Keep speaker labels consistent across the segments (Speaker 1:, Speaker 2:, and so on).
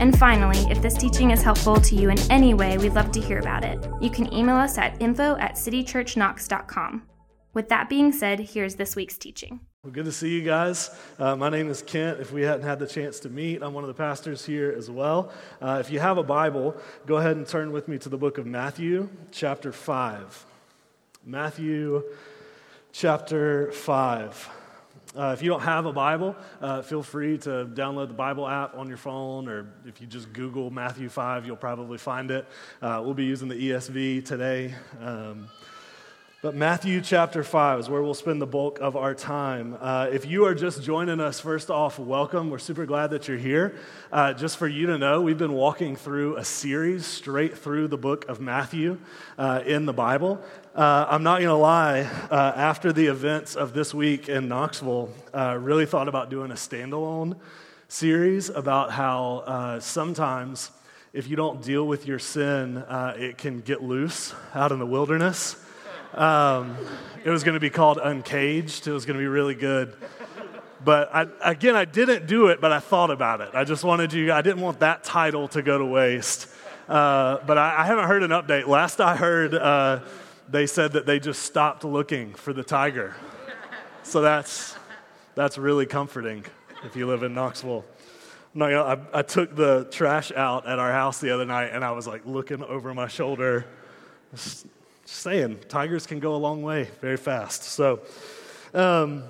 Speaker 1: And finally, if this teaching is helpful to you in any way, we'd love to hear about it. You can email us at info at citychurchknox.com. With that being said, here's this week's teaching.
Speaker 2: Well, good to see you guys. Uh, my name is Kent. If we hadn't had the chance to meet, I'm one of the pastors here as well. Uh, if you have a Bible, go ahead and turn with me to the book of Matthew, chapter 5. Matthew, chapter 5. Uh, if you don't have a Bible, uh, feel free to download the Bible app on your phone, or if you just Google Matthew 5, you'll probably find it. Uh, we'll be using the ESV today. Um, but Matthew chapter 5 is where we'll spend the bulk of our time. Uh, if you are just joining us, first off, welcome. We're super glad that you're here. Uh, just for you to know, we've been walking through a series straight through the book of Matthew uh, in the Bible. Uh, I'm not going to lie, uh, after the events of this week in Knoxville, uh, really thought about doing a standalone series about how sometimes if you don't deal with your sin, it can get loose out in the wilderness. Um, it was going to be called Uncaged. It was going to be really good. But I, again, I didn't do it, but I thought about it. I just wanted you, I didn't want that title to go to waste. Uh, but I, I, haven't heard an update. Last I heard, uh, they said that they just stopped looking for the tiger. So that's, that's really comforting if you live in Knoxville. I, I took the trash out at our house the other night and I was like looking over my shoulder just saying, tigers can go a long way very fast. So, um,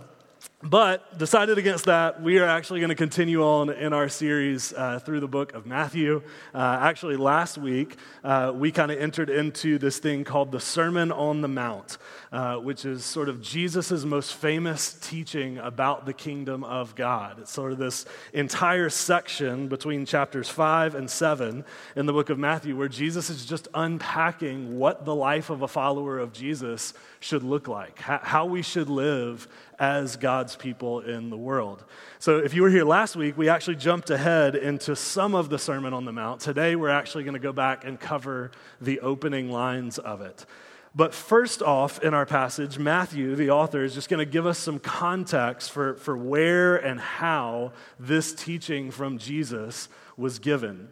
Speaker 2: but decided against that. We are actually going to continue on in our series uh, through the book of Matthew. Uh, actually, last week, uh, we kind of entered into this thing called the Sermon on the Mount, uh, which is sort of Jesus' most famous teaching about the kingdom of God. It's sort of this entire section between chapters 5 and 7 in the book of Matthew where Jesus is just unpacking what the life of a follower of Jesus should look like, how we should live as God's people in the world. So, if you were here last week, we actually jumped ahead into some of the Sermon on the Mount. Today, we're actually going to go back and cover the opening lines of it. But first off, in our passage, Matthew, the author, is just going to give us some context for, for where and how this teaching from Jesus was given.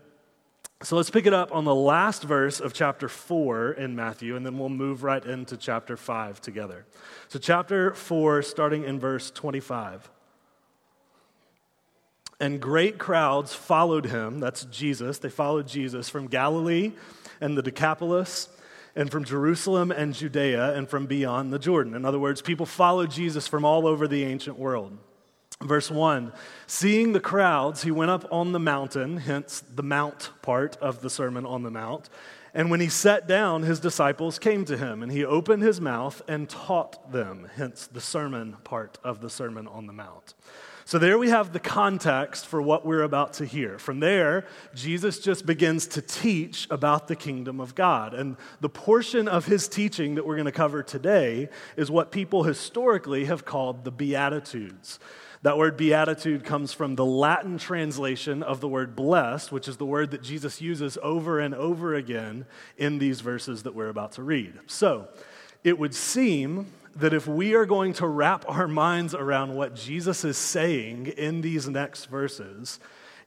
Speaker 2: So let's pick it up on the last verse of chapter 4 in Matthew, and then we'll move right into chapter 5 together. So, chapter 4, starting in verse 25. And great crowds followed him, that's Jesus, they followed Jesus from Galilee and the Decapolis, and from Jerusalem and Judea, and from beyond the Jordan. In other words, people followed Jesus from all over the ancient world. Verse 1 Seeing the crowds, he went up on the mountain, hence the mount part of the Sermon on the Mount. And when he sat down, his disciples came to him, and he opened his mouth and taught them, hence the sermon part of the Sermon on the Mount. So there we have the context for what we're about to hear. From there, Jesus just begins to teach about the kingdom of God. And the portion of his teaching that we're going to cover today is what people historically have called the Beatitudes. That word beatitude comes from the Latin translation of the word blessed, which is the word that Jesus uses over and over again in these verses that we're about to read. So, it would seem that if we are going to wrap our minds around what Jesus is saying in these next verses,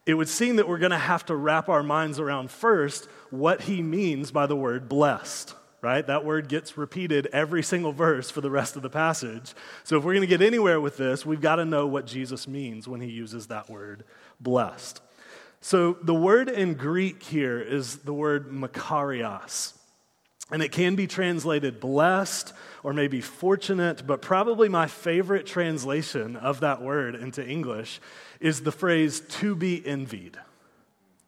Speaker 2: it would seem that we're going to have to wrap our minds around first what he means by the word blessed right? That word gets repeated every single verse for the rest of the passage. So if we're going to get anywhere with this, we've got to know what Jesus means when he uses that word blessed. So the word in Greek here is the word makarios. And it can be translated blessed or maybe fortunate, but probably my favorite translation of that word into English is the phrase to be envied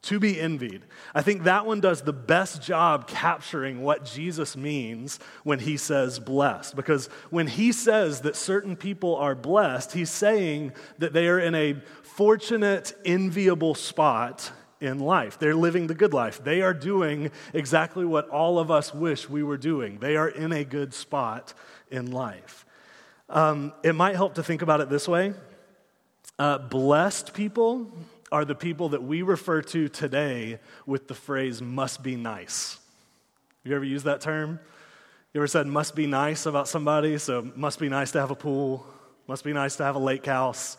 Speaker 2: to be envied. I think that one does the best job capturing what Jesus means when he says blessed. Because when he says that certain people are blessed, he's saying that they are in a fortunate, enviable spot in life. They're living the good life. They are doing exactly what all of us wish we were doing. They are in a good spot in life. Um, it might help to think about it this way uh, blessed people are the people that we refer to today with the phrase must be nice. You ever used that term? You ever said must be nice about somebody? So, must be nice to have a pool, must be nice to have a lake house,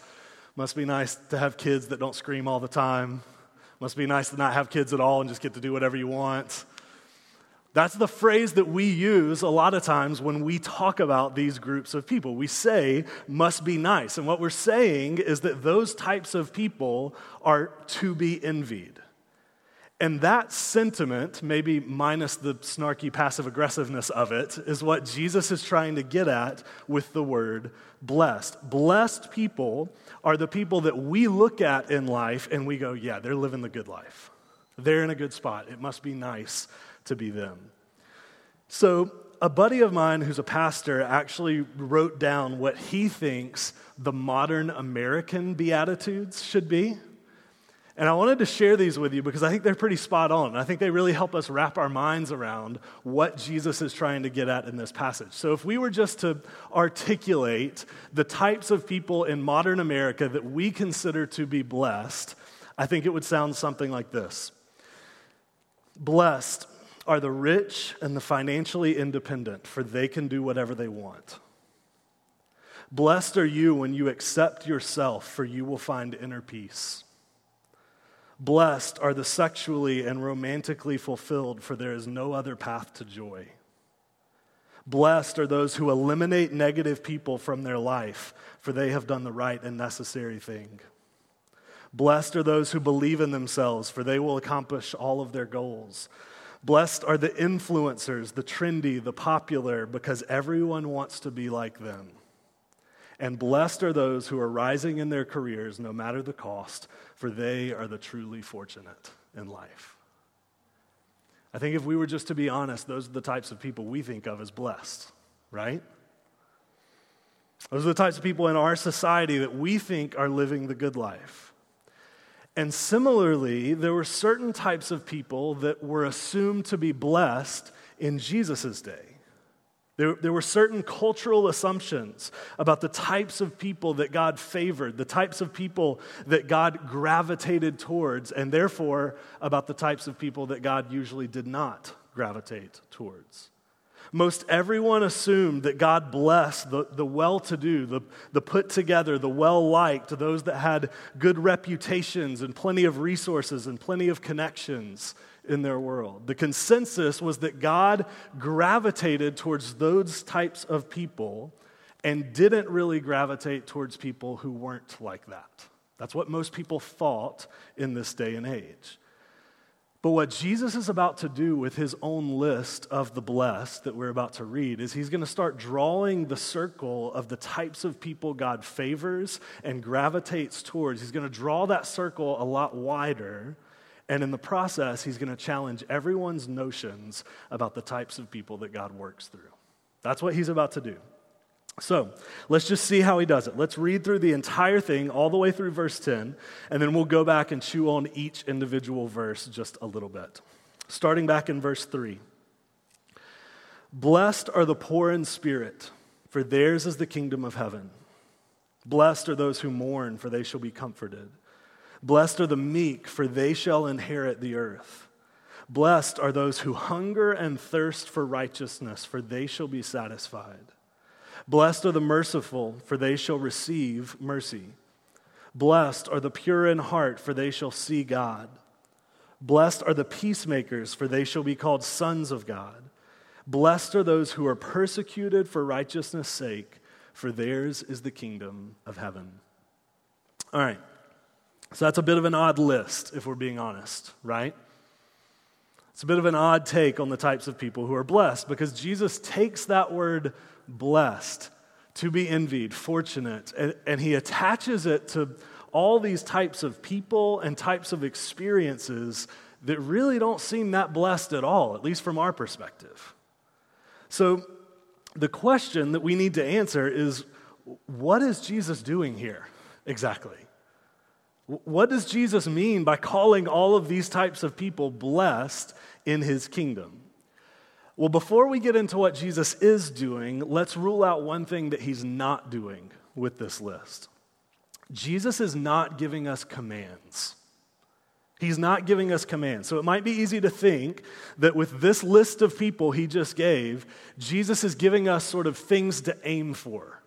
Speaker 2: must be nice to have kids that don't scream all the time, must be nice to not have kids at all and just get to do whatever you want. That's the phrase that we use a lot of times when we talk about these groups of people. We say, must be nice. And what we're saying is that those types of people are to be envied. And that sentiment, maybe minus the snarky passive aggressiveness of it, is what Jesus is trying to get at with the word blessed. Blessed people are the people that we look at in life and we go, yeah, they're living the good life. They're in a good spot. It must be nice to be them. So, a buddy of mine who's a pastor actually wrote down what he thinks the modern American Beatitudes should be. And I wanted to share these with you because I think they're pretty spot on. I think they really help us wrap our minds around what Jesus is trying to get at in this passage. So, if we were just to articulate the types of people in modern America that we consider to be blessed, I think it would sound something like this Blessed are the rich and the financially independent, for they can do whatever they want. Blessed are you when you accept yourself, for you will find inner peace. Blessed are the sexually and romantically fulfilled, for there is no other path to joy. Blessed are those who eliminate negative people from their life, for they have done the right and necessary thing. Blessed are those who believe in themselves, for they will accomplish all of their goals. Blessed are the influencers, the trendy, the popular, because everyone wants to be like them. And blessed are those who are rising in their careers, no matter the cost, for they are the truly fortunate in life. I think if we were just to be honest, those are the types of people we think of as blessed, right? Those are the types of people in our society that we think are living the good life. And similarly, there were certain types of people that were assumed to be blessed in Jesus' day. There, there were certain cultural assumptions about the types of people that God favored, the types of people that God gravitated towards, and therefore about the types of people that God usually did not gravitate towards. Most everyone assumed that God blessed the, the well to do, the, the put together, the well liked, those that had good reputations and plenty of resources and plenty of connections in their world. The consensus was that God gravitated towards those types of people and didn't really gravitate towards people who weren't like that. That's what most people thought in this day and age. But what Jesus is about to do with his own list of the blessed that we're about to read is he's going to start drawing the circle of the types of people God favors and gravitates towards. He's going to draw that circle a lot wider and in the process, he's going to challenge everyone's notions about the types of people that God works through. That's what he's about to do. So let's just see how he does it. Let's read through the entire thing, all the way through verse 10, and then we'll go back and chew on each individual verse just a little bit. Starting back in verse 3 Blessed are the poor in spirit, for theirs is the kingdom of heaven. Blessed are those who mourn, for they shall be comforted. Blessed are the meek, for they shall inherit the earth. Blessed are those who hunger and thirst for righteousness, for they shall be satisfied. Blessed are the merciful, for they shall receive mercy. Blessed are the pure in heart, for they shall see God. Blessed are the peacemakers, for they shall be called sons of God. Blessed are those who are persecuted for righteousness' sake, for theirs is the kingdom of heaven. All right. So that's a bit of an odd list, if we're being honest, right? It's a bit of an odd take on the types of people who are blessed because Jesus takes that word blessed, to be envied, fortunate, and, and he attaches it to all these types of people and types of experiences that really don't seem that blessed at all, at least from our perspective. So, the question that we need to answer is what is Jesus doing here exactly? What does Jesus mean by calling all of these types of people blessed in his kingdom? Well, before we get into what Jesus is doing, let's rule out one thing that he's not doing with this list. Jesus is not giving us commands. He's not giving us commands. So it might be easy to think that with this list of people he just gave, Jesus is giving us sort of things to aim for,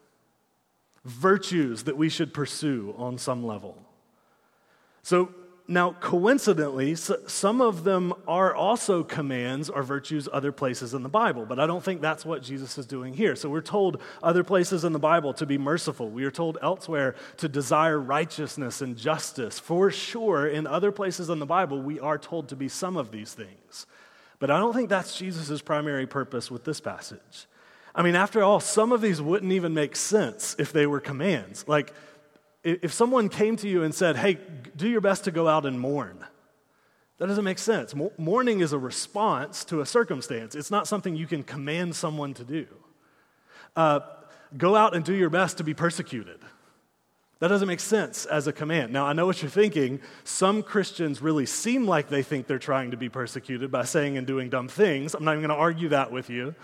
Speaker 2: virtues that we should pursue on some level. So now, coincidentally, some of them are also commands or virtues other places in the Bible, but I don't think that's what Jesus is doing here. So we're told other places in the Bible to be merciful. We are told elsewhere to desire righteousness and justice. For sure, in other places in the Bible, we are told to be some of these things. But I don't think that's Jesus' primary purpose with this passage. I mean, after all, some of these wouldn't even make sense if they were commands. Like, if someone came to you and said, hey, do your best to go out and mourn, that doesn't make sense. Mourning is a response to a circumstance, it's not something you can command someone to do. Uh, go out and do your best to be persecuted. That doesn't make sense as a command. Now, I know what you're thinking. Some Christians really seem like they think they're trying to be persecuted by saying and doing dumb things. I'm not even going to argue that with you.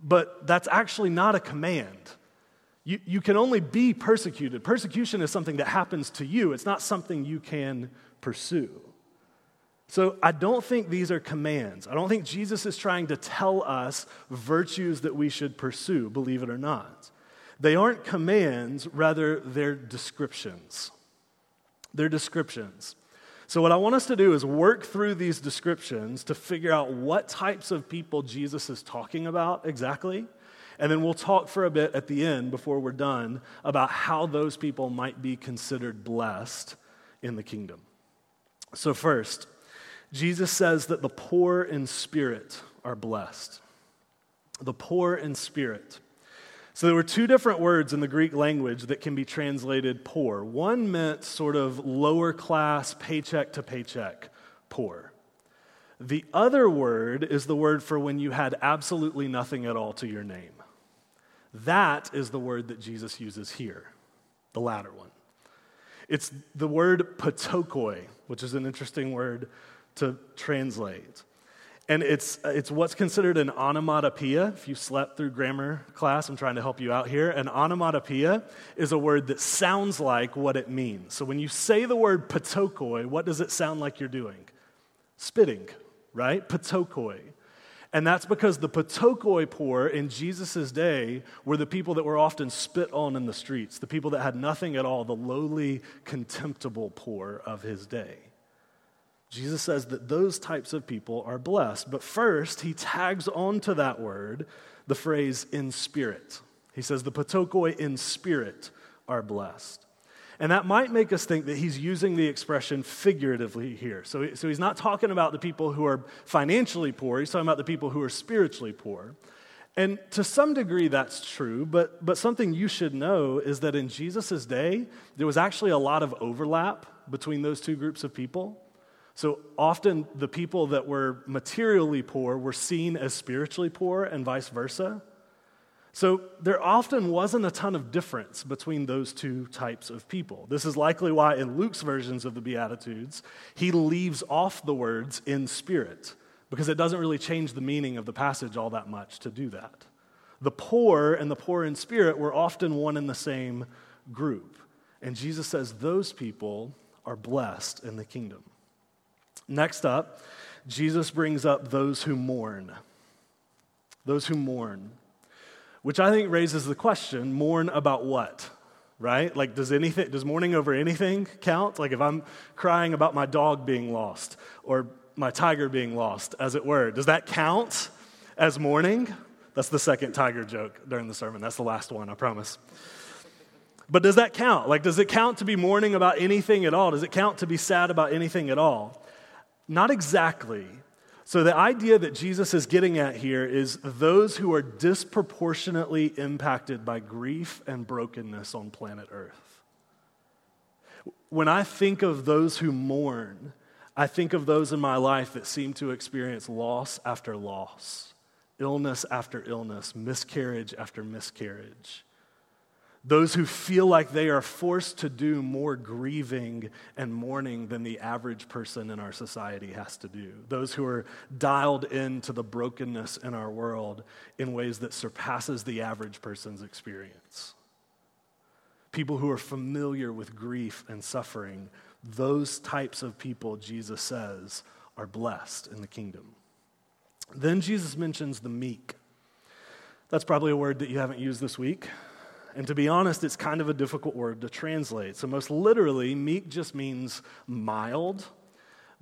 Speaker 2: But that's actually not a command. You, you can only be persecuted. Persecution is something that happens to you, it's not something you can pursue. So I don't think these are commands. I don't think Jesus is trying to tell us virtues that we should pursue, believe it or not. They aren't commands, rather, they're descriptions. They're descriptions. So, what I want us to do is work through these descriptions to figure out what types of people Jesus is talking about exactly and then we'll talk for a bit at the end before we're done about how those people might be considered blessed in the kingdom. So, first, Jesus says that the poor in spirit are blessed. The poor in spirit. So, there were two different words in the Greek language that can be translated poor. One meant sort of lower class, paycheck to paycheck poor. The other word is the word for when you had absolutely nothing at all to your name. That is the word that Jesus uses here, the latter one. It's the word ptochoi, which is an interesting word to translate. And it's, it's what's considered an onomatopoeia. If you slept through grammar class, I'm trying to help you out here. An onomatopoeia is a word that sounds like what it means. So when you say the word ptochoi, what does it sound like you're doing? Spitting, right? Ptochoi. And that's because the ptochoi poor in Jesus' day were the people that were often spit on in the streets, the people that had nothing at all, the lowly, contemptible poor of his day. Jesus says that those types of people are blessed. But first, he tags onto that word the phrase in spirit. He says the ptochoi in spirit are blessed. And that might make us think that he's using the expression figuratively here. So, so he's not talking about the people who are financially poor, he's talking about the people who are spiritually poor. And to some degree, that's true, but, but something you should know is that in Jesus' day, there was actually a lot of overlap between those two groups of people. So often, the people that were materially poor were seen as spiritually poor, and vice versa. So there often wasn't a ton of difference between those two types of people. This is likely why in Luke's versions of the Beatitudes, he leaves off the words in spirit, because it doesn't really change the meaning of the passage all that much to do that. The poor and the poor in spirit were often one and the same group. And Jesus says those people are blessed in the kingdom. Next up, Jesus brings up those who mourn. Those who mourn which I think raises the question mourn about what? Right? Like, does anything, does mourning over anything count? Like, if I'm crying about my dog being lost or my tiger being lost, as it were, does that count as mourning? That's the second tiger joke during the sermon. That's the last one, I promise. But does that count? Like, does it count to be mourning about anything at all? Does it count to be sad about anything at all? Not exactly. So, the idea that Jesus is getting at here is those who are disproportionately impacted by grief and brokenness on planet Earth. When I think of those who mourn, I think of those in my life that seem to experience loss after loss, illness after illness, miscarriage after miscarriage. Those who feel like they are forced to do more grieving and mourning than the average person in our society has to do. Those who are dialed into the brokenness in our world in ways that surpasses the average person's experience. People who are familiar with grief and suffering, those types of people, Jesus says, are blessed in the kingdom. Then Jesus mentions the meek. That's probably a word that you haven't used this week. And to be honest, it's kind of a difficult word to translate. So, most literally, meek just means mild,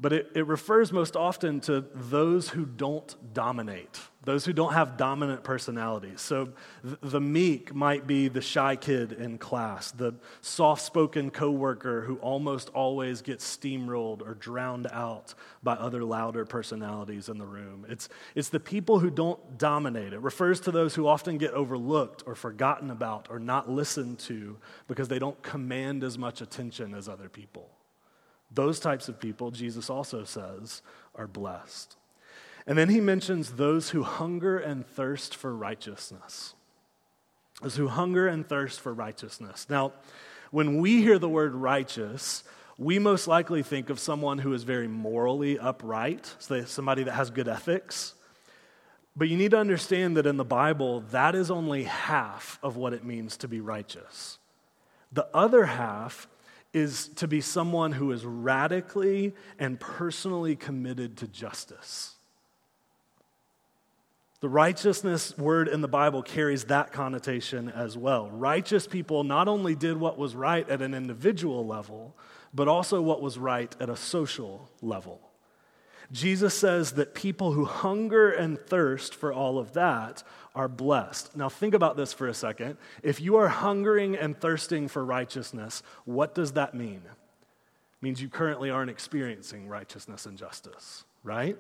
Speaker 2: but it, it refers most often to those who don't dominate, those who don't have dominant personalities. So th- the meek might be the shy kid in class, the soft spoken coworker who almost always gets steamrolled or drowned out by other louder personalities in the room. It's, it's the people who don't dominate. It refers to those who often get overlooked or forgotten about or not listened to because they don't command as much attention as other people. Those types of people, Jesus also says, are blessed. And then he mentions those who hunger and thirst for righteousness. Those who hunger and thirst for righteousness. Now, when we hear the word righteous, we most likely think of someone who is very morally upright, so somebody that has good ethics. But you need to understand that in the Bible, that is only half of what it means to be righteous. The other half is to be someone who is radically and personally committed to justice. The righteousness word in the Bible carries that connotation as well. Righteous people not only did what was right at an individual level, but also what was right at a social level. Jesus says that people who hunger and thirst for all of that are blessed. Now, think about this for a second. If you are hungering and thirsting for righteousness, what does that mean? It means you currently aren't experiencing righteousness and justice, right?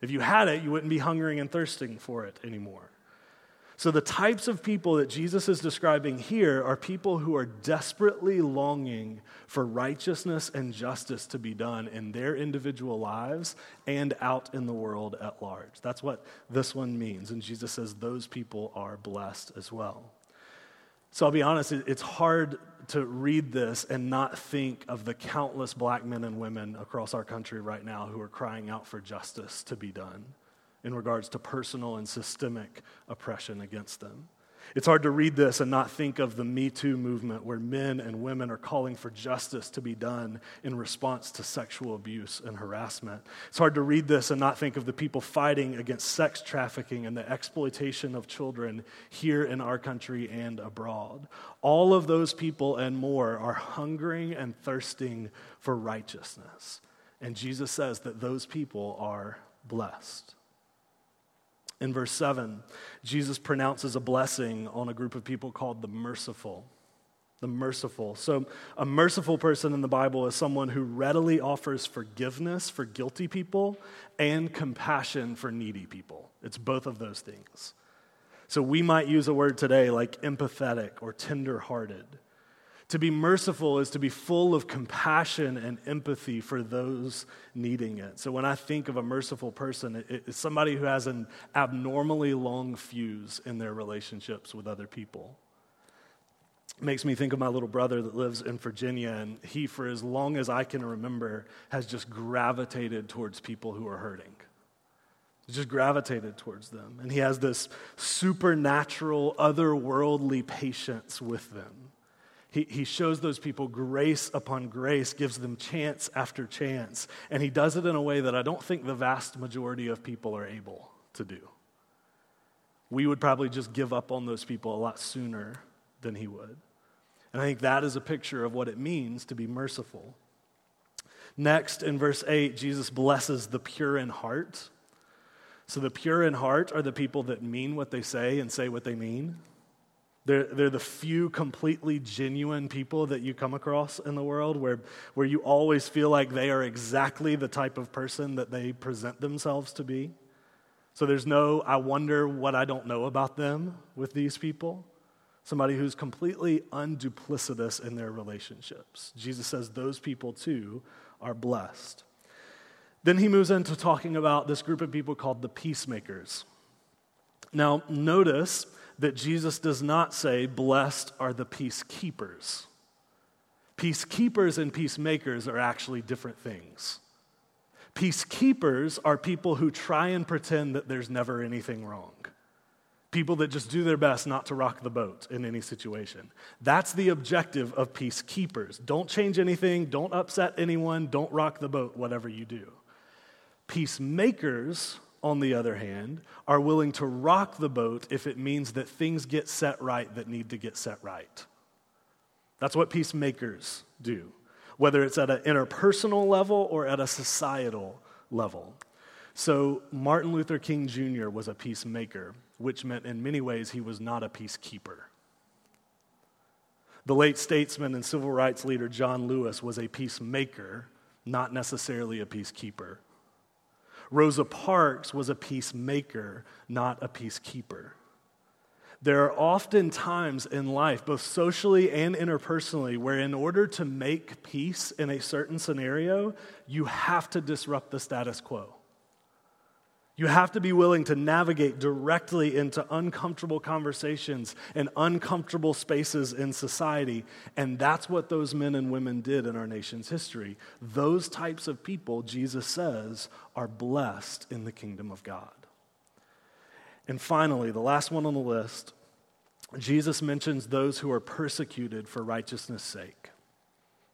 Speaker 2: If you had it, you wouldn't be hungering and thirsting for it anymore. So, the types of people that Jesus is describing here are people who are desperately longing for righteousness and justice to be done in their individual lives and out in the world at large. That's what this one means. And Jesus says those people are blessed as well. So, I'll be honest, it's hard to read this and not think of the countless black men and women across our country right now who are crying out for justice to be done in regards to personal and systemic oppression against them. It's hard to read this and not think of the Me Too movement where men and women are calling for justice to be done in response to sexual abuse and harassment. It's hard to read this and not think of the people fighting against sex trafficking and the exploitation of children here in our country and abroad. All of those people and more are hungering and thirsting for righteousness. And Jesus says that those people are blessed. In verse 7, Jesus pronounces a blessing on a group of people called the merciful. The merciful. So, a merciful person in the Bible is someone who readily offers forgiveness for guilty people and compassion for needy people. It's both of those things. So, we might use a word today like empathetic or tenderhearted. To be merciful is to be full of compassion and empathy for those needing it. So when I think of a merciful person, it's somebody who has an abnormally long fuse in their relationships with other people. Makes me think of my little brother that lives in Virginia, and he, for as long as I can remember, has just gravitated towards people who are hurting just gravitated towards them. And he has this supernatural, otherworldly patience with them. He, he shows those people grace upon grace, gives them chance after chance, and he does it in a way that I don't think the vast majority of people are able to do. We would probably just give up on those people a lot sooner than he would. And I think that is a picture of what it means to be merciful. Next, in verse 8, Jesus blesses the pure in heart. So, the pure in heart are the people that mean what they say and say what they mean. They're, they're the few completely genuine people that you come across in the world where, where you always feel like they are exactly the type of person that they present themselves to be. So there's no, I wonder what I don't know about them with these people. Somebody who's completely unduplicitous in their relationships. Jesus says those people too are blessed. Then he moves into talking about this group of people called the peacemakers. Now, notice that Jesus does not say, Blessed are the peacekeepers. Peacekeepers and peacemakers are actually different things. Peacekeepers are people who try and pretend that there's never anything wrong. People that just do their best not to rock the boat in any situation. That's the objective of peacekeepers. Don't change anything, don't upset anyone, don't rock the boat, whatever you do. Peacemakers, on the other hand, are willing to rock the boat if it means that things get set right that need to get set right. That's what peacemakers do, whether it's at an interpersonal level or at a societal level. So, Martin Luther King Jr. was a peacemaker which meant in many ways he was not a peacekeeper. The late statesman and civil rights leader John Lewis was a peacemaker, not necessarily a peacekeeper. Rosa Parks was a peacemaker, not a peacekeeper. There are often times in life, both socially and interpersonally, where in order to make peace in a certain scenario, you have to disrupt the status quo. You have to be willing to navigate directly into uncomfortable conversations and uncomfortable spaces in society. And that's what those men and women did in our nation's history. Those types of people, Jesus says, are blessed in the kingdom of God. And finally, the last one on the list, Jesus mentions those who are persecuted for righteousness' sake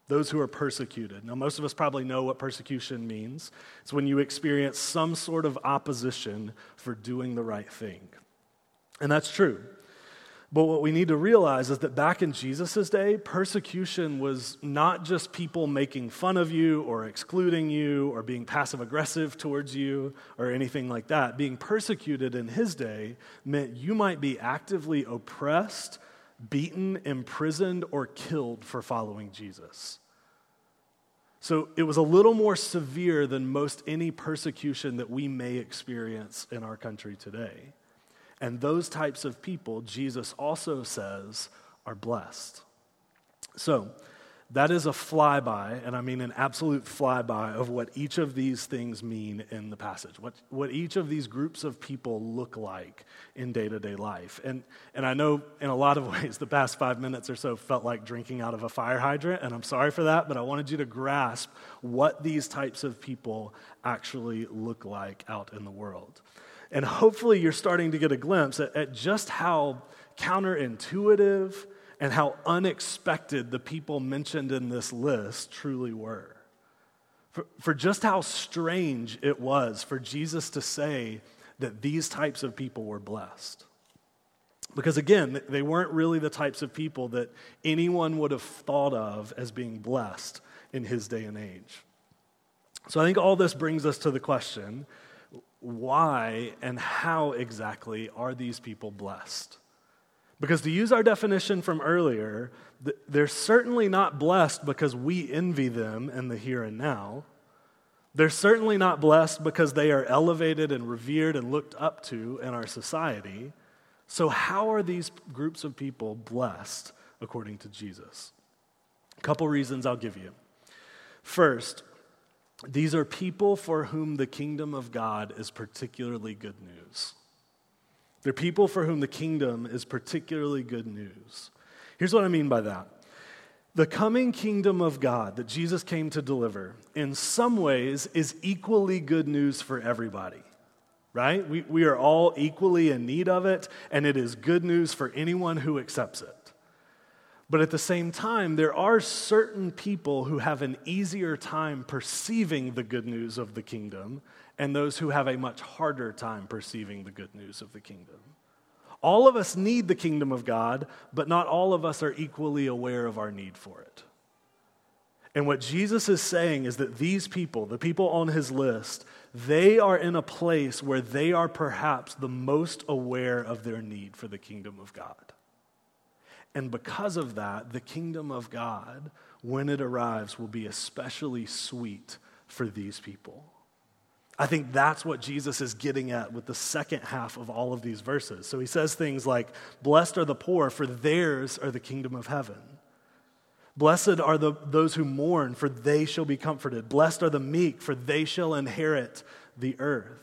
Speaker 2: those who are persecuted. Now, most of us probably know what persecution means. It's when you experience some sort of opposition for doing the right thing. And that's true. But what we need to realize is that back in Jesus' day, persecution was not just people making fun of you or excluding you or being passive aggressive towards you or anything like that. Being persecuted in his day meant you might be actively oppressed beaten, imprisoned, or killed for following Jesus. So it was a little more severe than most any persecution that we may experience in our country today. And those types of people, Jesus also says, are blessed. So, that is a flyby, and I mean an absolute flyby of what each of these things mean in the passage, what, what each of these groups of people look like in day to day life. And, and I know in a lot of ways the past five minutes or so felt like drinking out of a fire hydrant, and I'm sorry for that, but I wanted you to grasp what these types of people actually look like out in the world. And hopefully you're starting to get a glimpse at, at just how counterintuitive and how unexpected the people mentioned in this list truly were. For, for just how strange it was for Jesus to say that these types of people were blessed. Because again, they weren't really the types of people that anyone would have thought of as being blessed in his day and age. So I think all this brings us to the question why and how exactly are these people blessed? Because to use our definition from earlier, they're certainly not blessed because we envy them in the here and now. They're certainly not blessed because they are elevated and revered and looked up to in our society. So, how are these groups of people blessed according to Jesus? A couple reasons I'll give you. First, these are people for whom the kingdom of God is particularly good news. They're people for whom the kingdom is particularly good news. Here's what I mean by that. The coming kingdom of God that Jesus came to deliver, in some ways, is equally good news for everybody, right? We, we are all equally in need of it, and it is good news for anyone who accepts it. But at the same time, there are certain people who have an easier time perceiving the good news of the kingdom and those who have a much harder time perceiving the good news of the kingdom. All of us need the kingdom of God, but not all of us are equally aware of our need for it. And what Jesus is saying is that these people, the people on his list, they are in a place where they are perhaps the most aware of their need for the kingdom of God. And because of that, the kingdom of God, when it arrives, will be especially sweet for these people. I think that's what Jesus is getting at with the second half of all of these verses. So he says things like, Blessed are the poor, for theirs are the kingdom of heaven. Blessed are the, those who mourn, for they shall be comforted. Blessed are the meek, for they shall inherit the earth.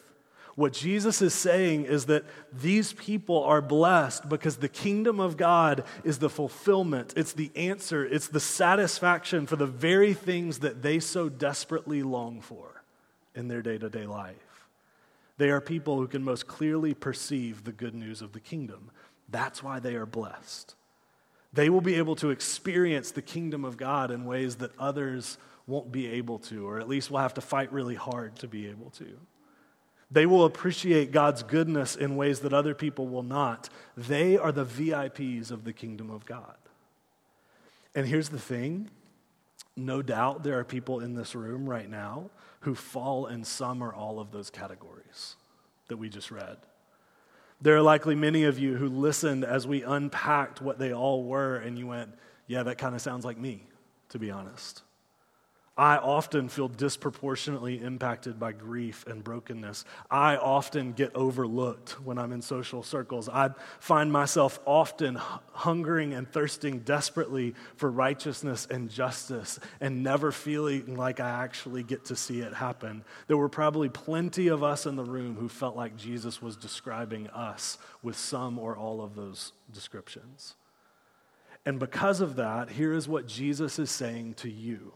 Speaker 2: What Jesus is saying is that these people are blessed because the kingdom of God is the fulfillment, it's the answer, it's the satisfaction for the very things that they so desperately long for in their day to day life. They are people who can most clearly perceive the good news of the kingdom. That's why they are blessed. They will be able to experience the kingdom of God in ways that others won't be able to, or at least will have to fight really hard to be able to. They will appreciate God's goodness in ways that other people will not. They are the VIPs of the kingdom of God. And here's the thing no doubt there are people in this room right now who fall in some or all of those categories that we just read. There are likely many of you who listened as we unpacked what they all were, and you went, Yeah, that kind of sounds like me, to be honest. I often feel disproportionately impacted by grief and brokenness. I often get overlooked when I'm in social circles. I find myself often hungering and thirsting desperately for righteousness and justice and never feeling like I actually get to see it happen. There were probably plenty of us in the room who felt like Jesus was describing us with some or all of those descriptions. And because of that, here is what Jesus is saying to you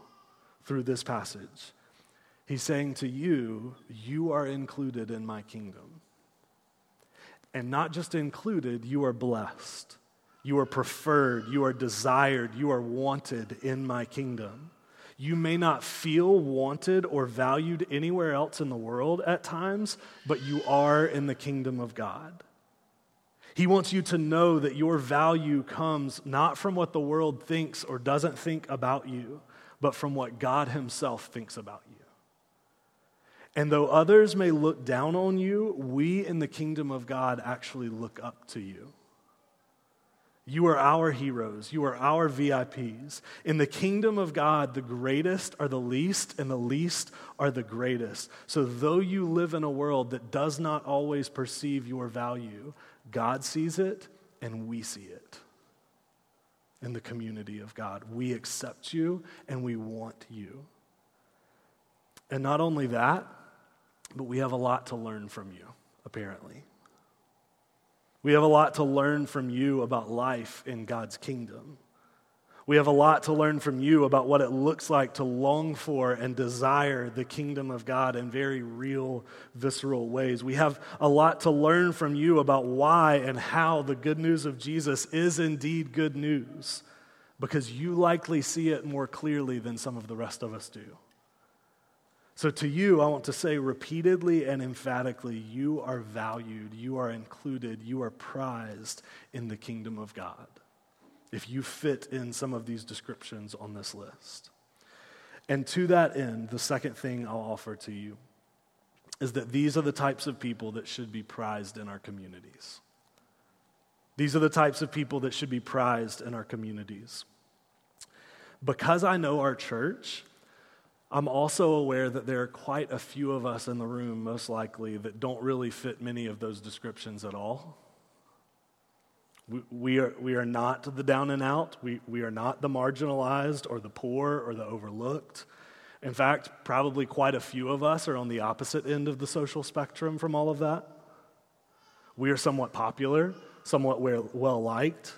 Speaker 2: through this passage. He's saying to you, You are included in my kingdom. And not just included, you are blessed. You are preferred. You are desired. You are wanted in my kingdom. You may not feel wanted or valued anywhere else in the world at times, but you are in the kingdom of God. He wants you to know that your value comes not from what the world thinks or doesn't think about you, but from what God Himself thinks about you. And though others may look down on you, we in the kingdom of God actually look up to you. You are our heroes. You are our VIPs. In the kingdom of God, the greatest are the least, and the least are the greatest. So, though you live in a world that does not always perceive your value, God sees it and we see it in the community of God. We accept you and we want you. And not only that, but we have a lot to learn from you, apparently. We have a lot to learn from you about life in God's kingdom. We have a lot to learn from you about what it looks like to long for and desire the kingdom of God in very real, visceral ways. We have a lot to learn from you about why and how the good news of Jesus is indeed good news, because you likely see it more clearly than some of the rest of us do. So, to you, I want to say repeatedly and emphatically you are valued, you are included, you are prized in the kingdom of God if you fit in some of these descriptions on this list. And to that end, the second thing I'll offer to you is that these are the types of people that should be prized in our communities. These are the types of people that should be prized in our communities. Because I know our church, I'm also aware that there are quite a few of us in the room, most likely, that don't really fit many of those descriptions at all. We, are, we are not the down and out. We, we are not the marginalized or the poor or the overlooked. In fact, probably quite a few of us are on the opposite end of the social spectrum from all of that. We are somewhat popular, somewhat well liked.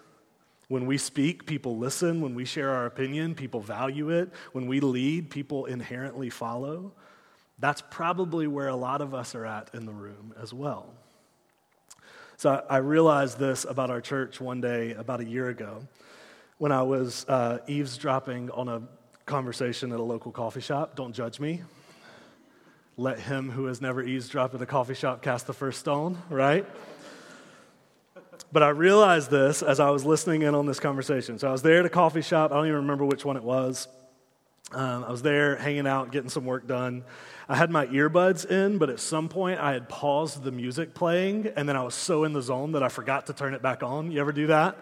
Speaker 2: When we speak, people listen. When we share our opinion, people value it. When we lead, people inherently follow. That's probably where a lot of us are at in the room as well. So I realized this about our church one day about a year ago when I was uh, eavesdropping on a conversation at a local coffee shop. Don't judge me. Let him who has never eavesdropped at a coffee shop cast the first stone, right? But I realized this as I was listening in on this conversation. So I was there at a coffee shop. I don't even remember which one it was. Um, I was there hanging out, getting some work done. I had my earbuds in, but at some point I had paused the music playing, and then I was so in the zone that I forgot to turn it back on. You ever do that?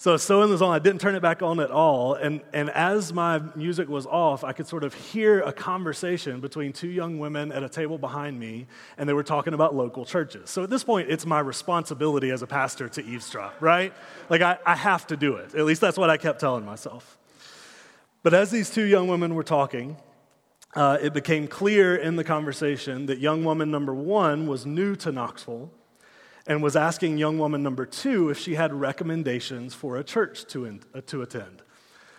Speaker 2: So so in the zone, I didn't turn it back on at all. And, and as my music was off, I could sort of hear a conversation between two young women at a table behind me, and they were talking about local churches. So at this point, it's my responsibility as a pastor to eavesdrop, right? Like I, I have to do it. At least that's what I kept telling myself. But as these two young women were talking, uh, it became clear in the conversation that young woman number one was new to Knoxville and was asking young woman number two if she had recommendations for a church to, in, uh, to attend.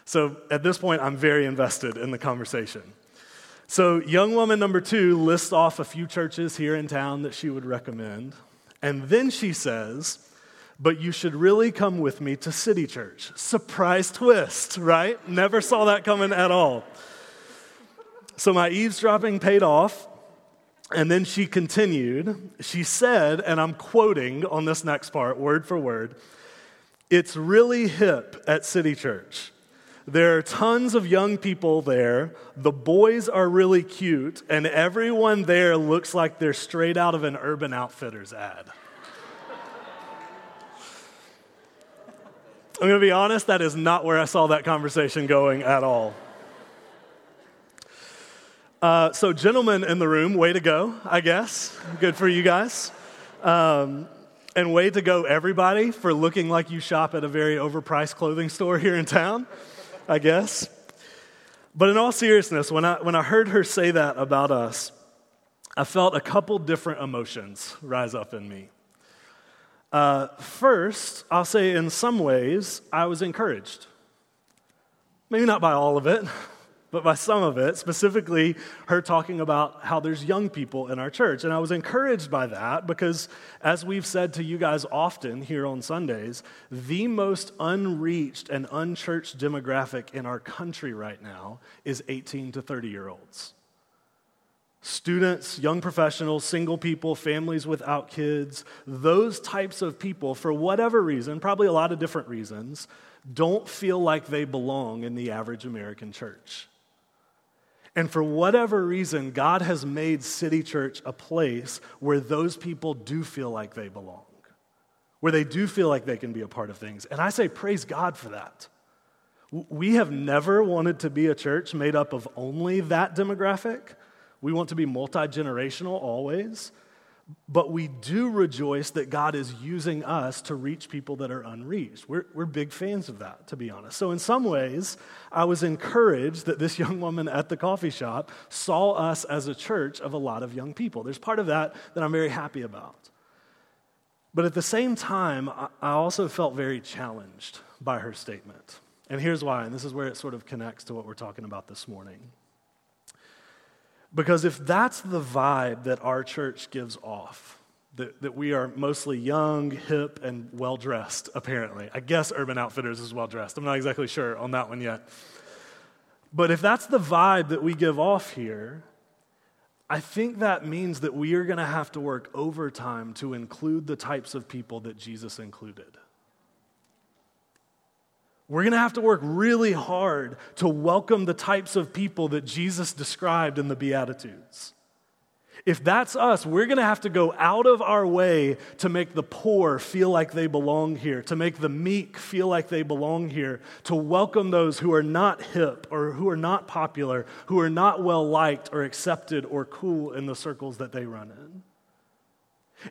Speaker 2: So at this point, I'm very invested in the conversation. So, young woman number two lists off a few churches here in town that she would recommend. And then she says, But you should really come with me to City Church. Surprise twist, right? Never saw that coming at all. So, my eavesdropping paid off. And then she continued. She said, and I'm quoting on this next part, word for word, it's really hip at City Church. There are tons of young people there. The boys are really cute, and everyone there looks like they're straight out of an Urban Outfitters ad. I'm going to be honest, that is not where I saw that conversation going at all. Uh, so, gentlemen in the room, way to go, I guess. Good for you guys. Um, and way to go, everybody, for looking like you shop at a very overpriced clothing store here in town. I guess. But in all seriousness, when I, when I heard her say that about us, I felt a couple different emotions rise up in me. Uh, first, I'll say in some ways, I was encouraged. Maybe not by all of it, but by some of it, specifically her talking about how there's young people in our church. And I was encouraged by that because, as we've said to you guys often here on Sundays, the most unreached and unchurched demographic in our country right now is 18 to 30 year olds. Students, young professionals, single people, families without kids, those types of people, for whatever reason, probably a lot of different reasons, don't feel like they belong in the average American church. And for whatever reason, God has made City Church a place where those people do feel like they belong, where they do feel like they can be a part of things. And I say, praise God for that. We have never wanted to be a church made up of only that demographic. We want to be multi generational always. But we do rejoice that God is using us to reach people that are unreached. We're, we're big fans of that, to be honest. So, in some ways, I was encouraged that this young woman at the coffee shop saw us as a church of a lot of young people. There's part of that that I'm very happy about. But at the same time, I also felt very challenged by her statement. And here's why, and this is where it sort of connects to what we're talking about this morning. Because if that's the vibe that our church gives off, that, that we are mostly young, hip, and well dressed, apparently. I guess Urban Outfitters is well dressed. I'm not exactly sure on that one yet. But if that's the vibe that we give off here, I think that means that we are going to have to work overtime to include the types of people that Jesus included. We're going to have to work really hard to welcome the types of people that Jesus described in the Beatitudes. If that's us, we're going to have to go out of our way to make the poor feel like they belong here, to make the meek feel like they belong here, to welcome those who are not hip or who are not popular, who are not well liked or accepted or cool in the circles that they run in.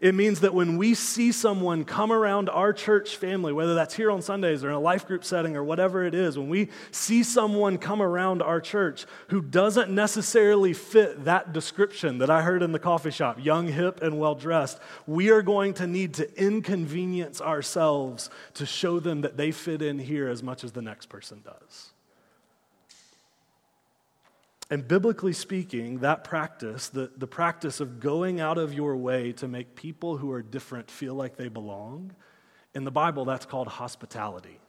Speaker 2: It means that when we see someone come around our church family, whether that's here on Sundays or in a life group setting or whatever it is, when we see someone come around our church who doesn't necessarily fit that description that I heard in the coffee shop young, hip, and well dressed we are going to need to inconvenience ourselves to show them that they fit in here as much as the next person does. And biblically speaking, that practice, the, the practice of going out of your way to make people who are different feel like they belong, in the Bible, that's called hospitality.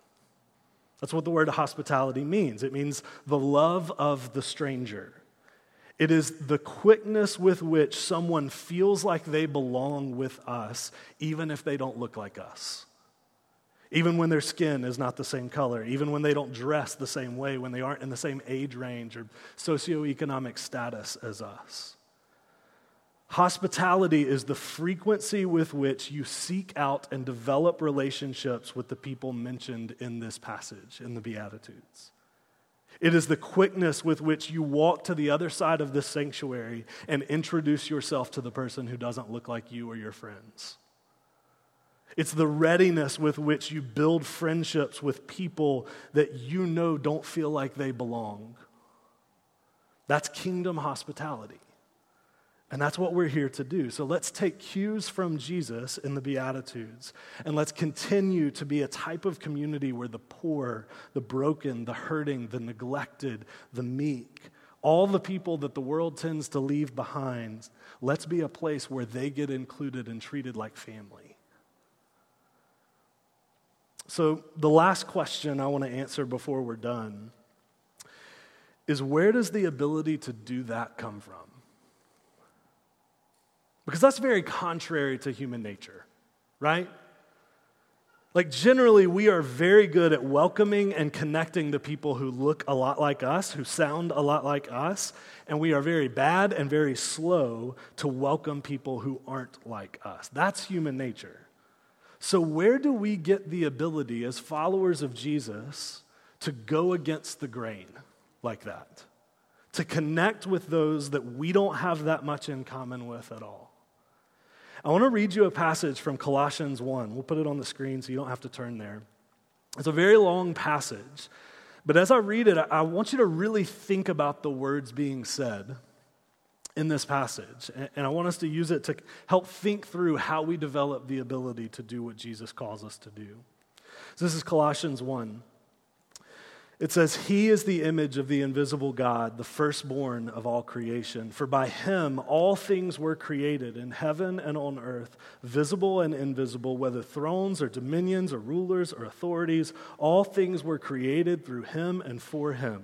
Speaker 2: That's what the word hospitality means it means the love of the stranger. It is the quickness with which someone feels like they belong with us, even if they don't look like us even when their skin is not the same color, even when they don't dress the same way, when they aren't in the same age range or socioeconomic status as us. Hospitality is the frequency with which you seek out and develop relationships with the people mentioned in this passage, in the Beatitudes. It is the quickness with which you walk to the other side of this sanctuary and introduce yourself to the person who doesn't look like you or your friends. It's the readiness with which you build friendships with people that you know don't feel like they belong. That's kingdom hospitality. And that's what we're here to do. So let's take cues from Jesus in the Beatitudes and let's continue to be a type of community where the poor, the broken, the hurting, the neglected, the meek, all the people that the world tends to leave behind, let's be a place where they get included and treated like family. So, the last question I want to answer before we're done is where does the ability to do that come from? Because that's very contrary to human nature, right? Like, generally, we are very good at welcoming and connecting to people who look a lot like us, who sound a lot like us, and we are very bad and very slow to welcome people who aren't like us. That's human nature. So, where do we get the ability as followers of Jesus to go against the grain like that? To connect with those that we don't have that much in common with at all? I want to read you a passage from Colossians 1. We'll put it on the screen so you don't have to turn there. It's a very long passage, but as I read it, I want you to really think about the words being said in this passage. And I want us to use it to help think through how we develop the ability to do what Jesus calls us to do. So this is Colossians 1. It says, He is the image of the invisible God, the firstborn of all creation. For by him all things were created in heaven and on earth, visible and invisible, whether thrones or dominions or rulers or authorities. All things were created through him and for him.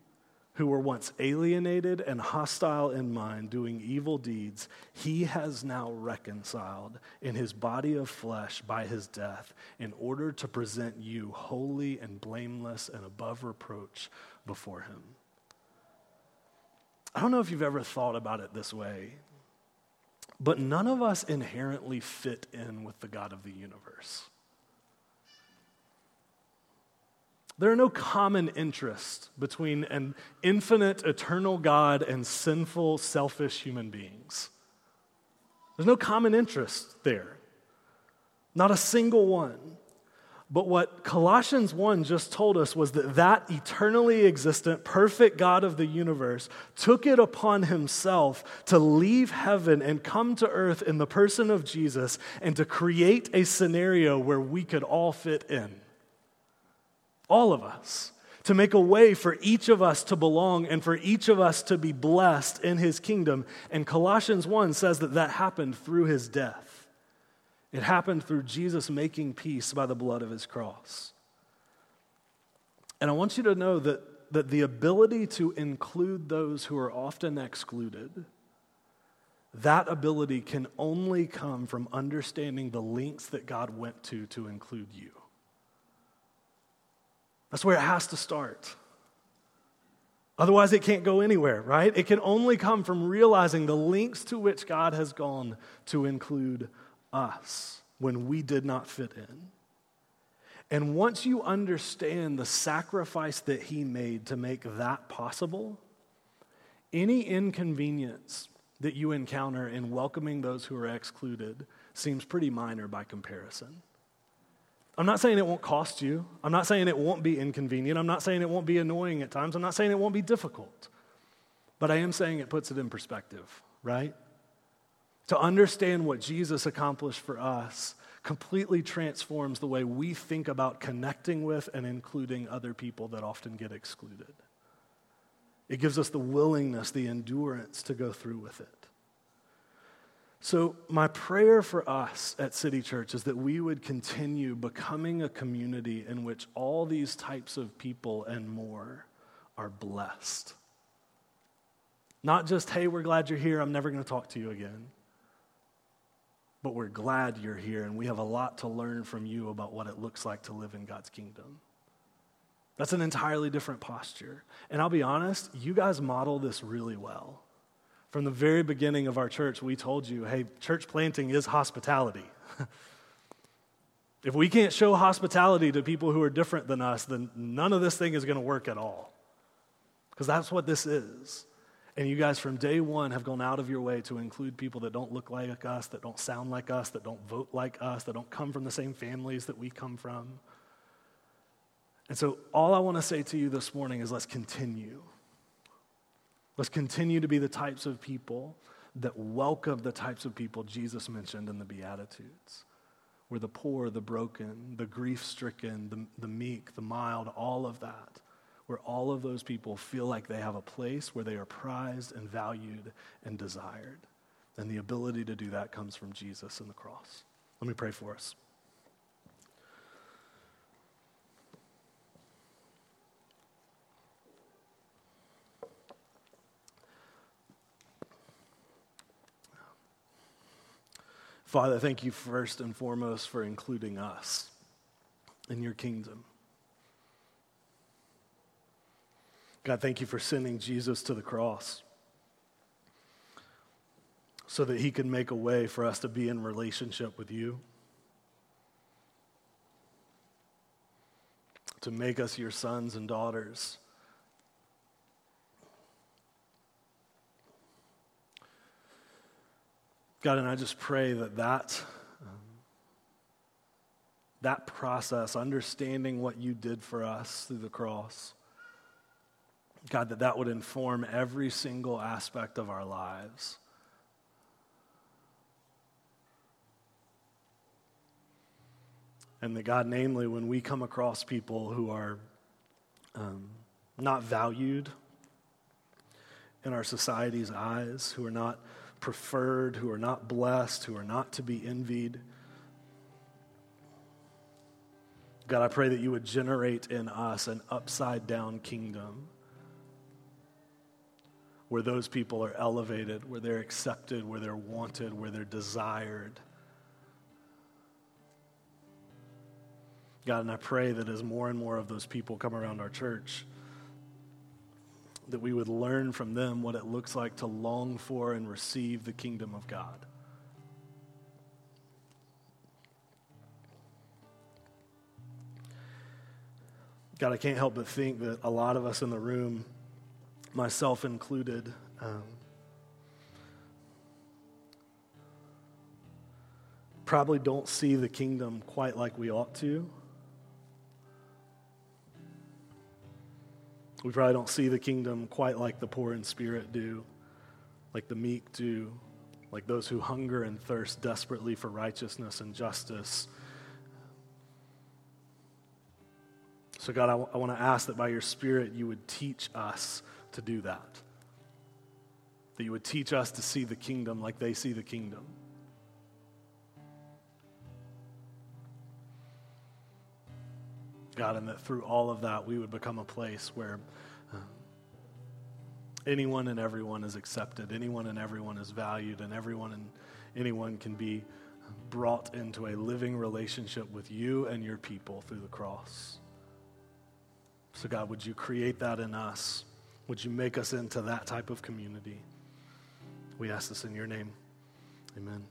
Speaker 2: who were once alienated and hostile in mind, doing evil deeds, he has now reconciled in his body of flesh by his death, in order to present you holy and blameless and above reproach before him. I don't know if you've ever thought about it this way, but none of us inherently fit in with the God of the universe. There are no common interests between an infinite, eternal God and sinful, selfish human beings. There's no common interest there. Not a single one. But what Colossians 1 just told us was that that eternally existent, perfect God of the universe took it upon himself to leave heaven and come to earth in the person of Jesus and to create a scenario where we could all fit in all of us, to make a way for each of us to belong and for each of us to be blessed in his kingdom. And Colossians 1 says that that happened through his death. It happened through Jesus making peace by the blood of his cross. And I want you to know that, that the ability to include those who are often excluded, that ability can only come from understanding the lengths that God went to to include you. That's where it has to start. Otherwise, it can't go anywhere, right? It can only come from realizing the lengths to which God has gone to include us when we did not fit in. And once you understand the sacrifice that He made to make that possible, any inconvenience that you encounter in welcoming those who are excluded seems pretty minor by comparison. I'm not saying it won't cost you. I'm not saying it won't be inconvenient. I'm not saying it won't be annoying at times. I'm not saying it won't be difficult. But I am saying it puts it in perspective, right? To understand what Jesus accomplished for us completely transforms the way we think about connecting with and including other people that often get excluded. It gives us the willingness, the endurance to go through with it. So, my prayer for us at City Church is that we would continue becoming a community in which all these types of people and more are blessed. Not just, hey, we're glad you're here, I'm never going to talk to you again. But we're glad you're here, and we have a lot to learn from you about what it looks like to live in God's kingdom. That's an entirely different posture. And I'll be honest, you guys model this really well. From the very beginning of our church, we told you hey, church planting is hospitality. if we can't show hospitality to people who are different than us, then none of this thing is going to work at all. Because that's what this is. And you guys, from day one, have gone out of your way to include people that don't look like us, that don't sound like us, that don't vote like us, that don't come from the same families that we come from. And so, all I want to say to you this morning is let's continue. Let's continue to be the types of people that welcome the types of people Jesus mentioned in the Beatitudes. Where the poor, the broken, the grief stricken, the, the meek, the mild, all of that where all of those people feel like they have a place where they are prized and valued and desired. And the ability to do that comes from Jesus and the cross. Let me pray for us. Father, thank you first and foremost for including us in your kingdom. God, thank you for sending Jesus to the cross so that he can make a way for us to be in relationship with you, to make us your sons and daughters. God, and I just pray that that, um, that process, understanding what you did for us through the cross, God, that that would inform every single aspect of our lives. And that, God, namely, when we come across people who are um, not valued in our society's eyes, who are not preferred, who are not blessed, who are not to be envied, God, I pray that you would generate in us an upside down kingdom where those people are elevated, where they're accepted, where they're wanted, where they're desired. God, and I pray that as more and more of those people come around our church, that we would learn from them what it looks like to long for and receive the kingdom of God. God, I can't help but think that a lot of us in the room myself included. Um, probably don't see the kingdom quite like we ought to. We probably don't see the kingdom quite like the poor in spirit do, like the meek do, like those who hunger and thirst desperately for righteousness and justice. So, God, I, w- I want to ask that by your Spirit you would teach us to do that. That you would teach us to see the kingdom like they see the kingdom. God, and that through all of that, we would become a place where uh, anyone and everyone is accepted, anyone and everyone is valued, and everyone and anyone can be brought into a living relationship with you and your people through the cross. So, God, would you create that in us? Would you make us into that type of community? We ask this in your name. Amen.